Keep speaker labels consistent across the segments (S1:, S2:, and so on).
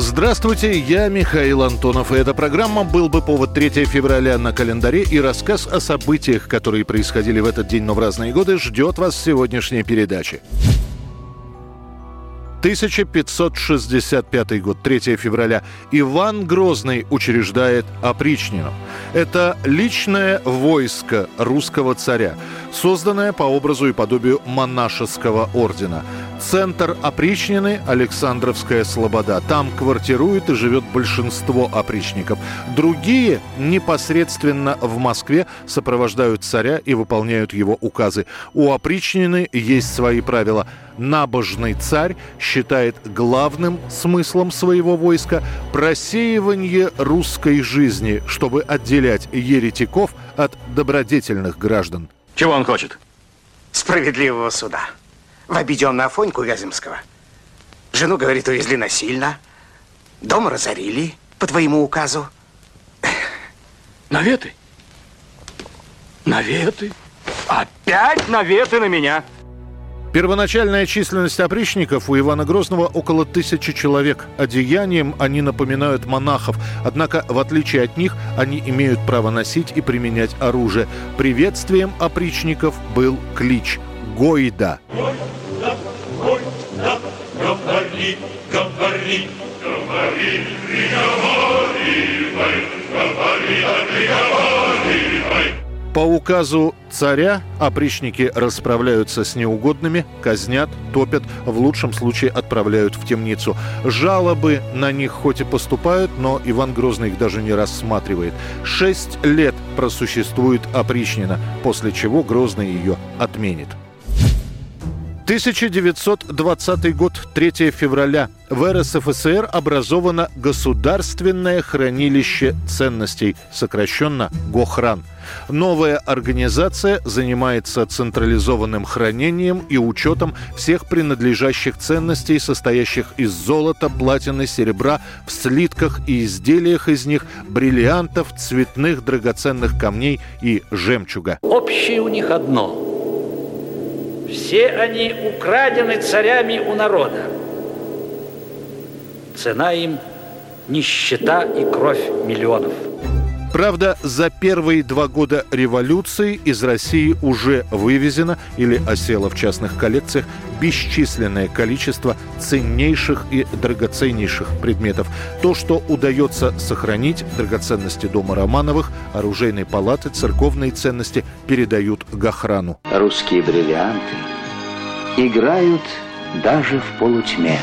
S1: Здравствуйте, я Михаил Антонов, и эта программа «Был бы повод» 3 февраля на календаре, и рассказ о событиях, которые происходили в этот день, но в разные годы, ждет вас в сегодняшней передаче. 1565 год, 3 февраля. Иван Грозный учреждает опричнину. Это личное войско русского царя, созданное по образу и подобию монашеского ордена. Центр опричнины – Александровская Слобода. Там квартирует и живет большинство опричников. Другие непосредственно в Москве сопровождают царя и выполняют его указы. У опричнины есть свои правила – набожный царь считает главным смыслом своего войска просеивание русской жизни, чтобы отделять еретиков от добродетельных граждан.
S2: Чего он хочет?
S3: Справедливого суда. В обиде он на Афоньку Вяземского. Жену, говорит, увезли насильно. Дом разорили по твоему указу.
S2: Наветы? Наветы? Опять наветы на меня?
S1: Первоначальная численность опричников у Ивана Грозного около тысячи человек. Одеянием они напоминают монахов, однако, в отличие от них, они имеют право носить и применять оружие. Приветствием опричников был клич «Гойда».
S4: Гойда, гойда, говори, говори, говори, приговаривай,
S1: По указу царя опричники расправляются с неугодными, казнят, топят, в лучшем случае отправляют в темницу. Жалобы на них хоть и поступают, но Иван Грозный их даже не рассматривает. Шесть лет просуществует опричнина, после чего Грозный ее отменит. 1920 год, 3 февраля. В РСФСР образовано Государственное хранилище ценностей, сокращенно ГОХРАН. Новая организация занимается централизованным хранением и учетом всех принадлежащих ценностей, состоящих из золота, платины, серебра, в слитках и изделиях из них, бриллиантов, цветных драгоценных камней и жемчуга.
S5: Общее у них одно. Все они украдены царями у народа. Цена им – нищета и кровь миллионов.
S1: Правда, за первые два года революции из России уже вывезено или осело в частных коллекциях бесчисленное количество ценнейших и драгоценнейших предметов. То, что удается сохранить, драгоценности дома Романовых, оружейной палаты, церковные ценности передают Гохрану.
S6: Русские бриллианты играют даже в полутьме.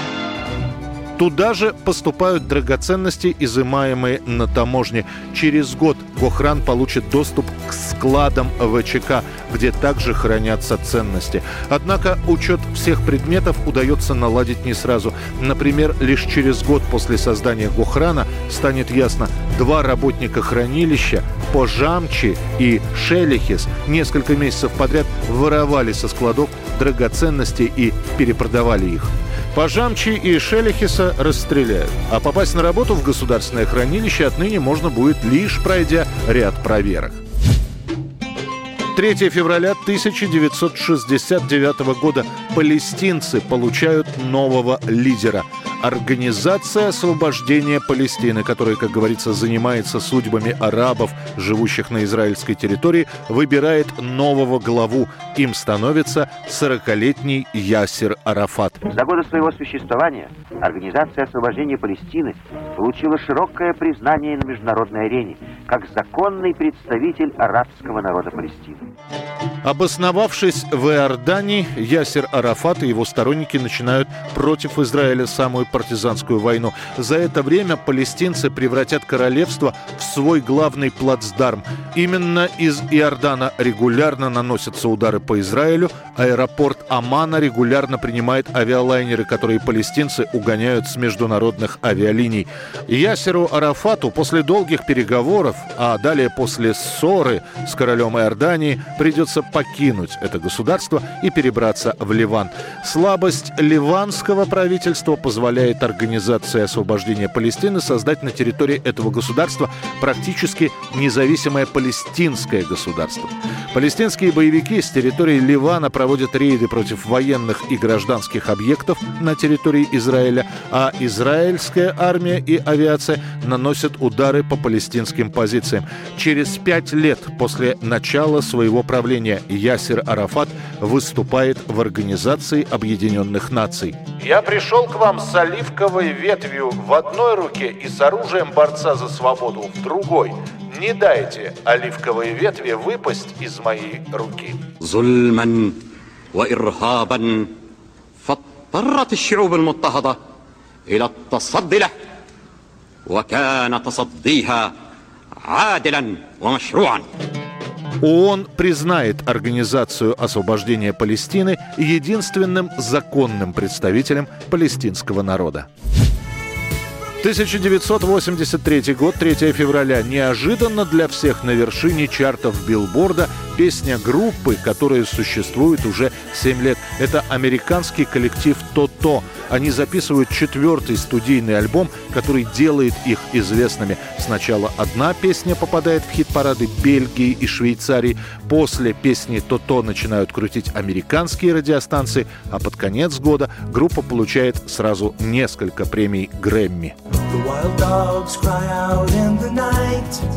S1: Туда же поступают драгоценности, изымаемые на таможне. Через год Гохран получит доступ к складам ВЧК, где также хранятся ценности. Однако учет всех предметов удается наладить не сразу. Например, лишь через год после создания Гохрана станет ясно, два работника хранилища, Пожамчи и Шелихис, несколько месяцев подряд воровали со складов драгоценности и перепродавали их. Пожамчи и Шелихиса расстреляют, а попасть на работу в государственное хранилище отныне можно будет лишь пройдя ряд проверок. 3 февраля 1969 года палестинцы получают нового лидера. Организация освобождения Палестины, которая, как говорится, занимается судьбами арабов, живущих на израильской территории, выбирает нового главу. Им становится 40-летний Ясер Арафат.
S6: За годы своего существования Организация освобождения Палестины получила широкое признание на международной арене как законный представитель арабского народа Палестины.
S1: Обосновавшись в Иордании, Ясер Арафат и его сторонники начинают против Израиля самую партизанскую войну. За это время палестинцы превратят королевство в свой главный плацдарм. Именно из Иордана регулярно наносятся удары по Израилю. Аэропорт Амана регулярно принимает авиалайнеры, которые палестинцы угоняют с международных авиалиний. Ясеру Арафату после долгих переговоров, а далее после ссоры с королем Иордании, придется покинуть это государство и перебраться в Ливан. Слабость ливанского правительства позволяет Организации освобождения Палестины создать на территории этого государства практически независимое палестинское государство. Палестинские боевики с территории Ливана проводят рейды против военных и гражданских объектов на территории Израиля, а израильская армия и авиация наносят удары по палестинским позициям. Через пять лет после начала своего правления Ясир Арафат выступает в Организации Объединенных Наций. «Я пришел к вам с оливковой ветвью в одной руке и с оружием борца за свободу в другой. Не дайте оливковой ветви выпасть из моей руки».
S7: ظلما وارهابا فاضطرت الشعوب المضطهده الى التصدي له وكان تصديها عادلا ومشروعا
S1: ООН признает Организацию освобождения Палестины единственным законным представителем палестинского народа. 1983 год, 3 февраля. Неожиданно для всех на вершине чартов билборда песня группы, которая существует уже 7 лет. Это американский коллектив «То-То». Они записывают четвертый студийный альбом, который делает их известными. Сначала одна песня попадает в хит-парады Бельгии и Швейцарии. После песни «То-То» начинают крутить американские радиостанции, а под конец года группа получает сразу несколько премий Грэмми.
S8: The wild dogs cry out in the night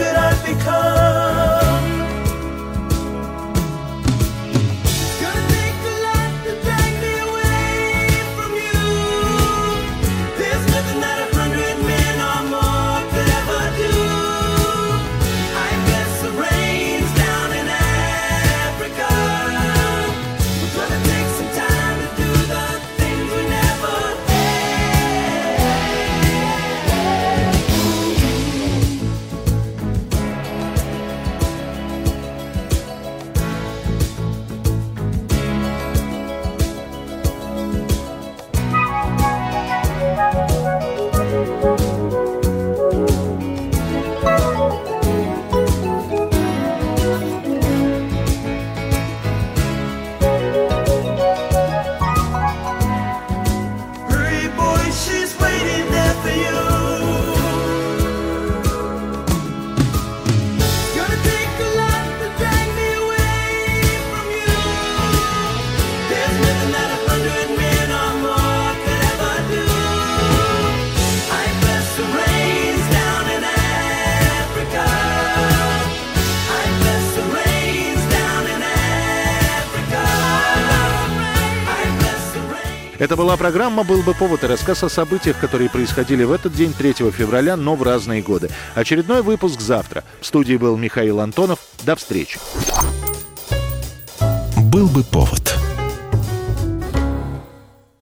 S1: Это была программа «Был бы повод» и рассказ о событиях, которые происходили в этот день, 3 февраля, но в разные годы. Очередной выпуск завтра. В студии был Михаил Антонов. До встречи.
S9: «Был бы повод»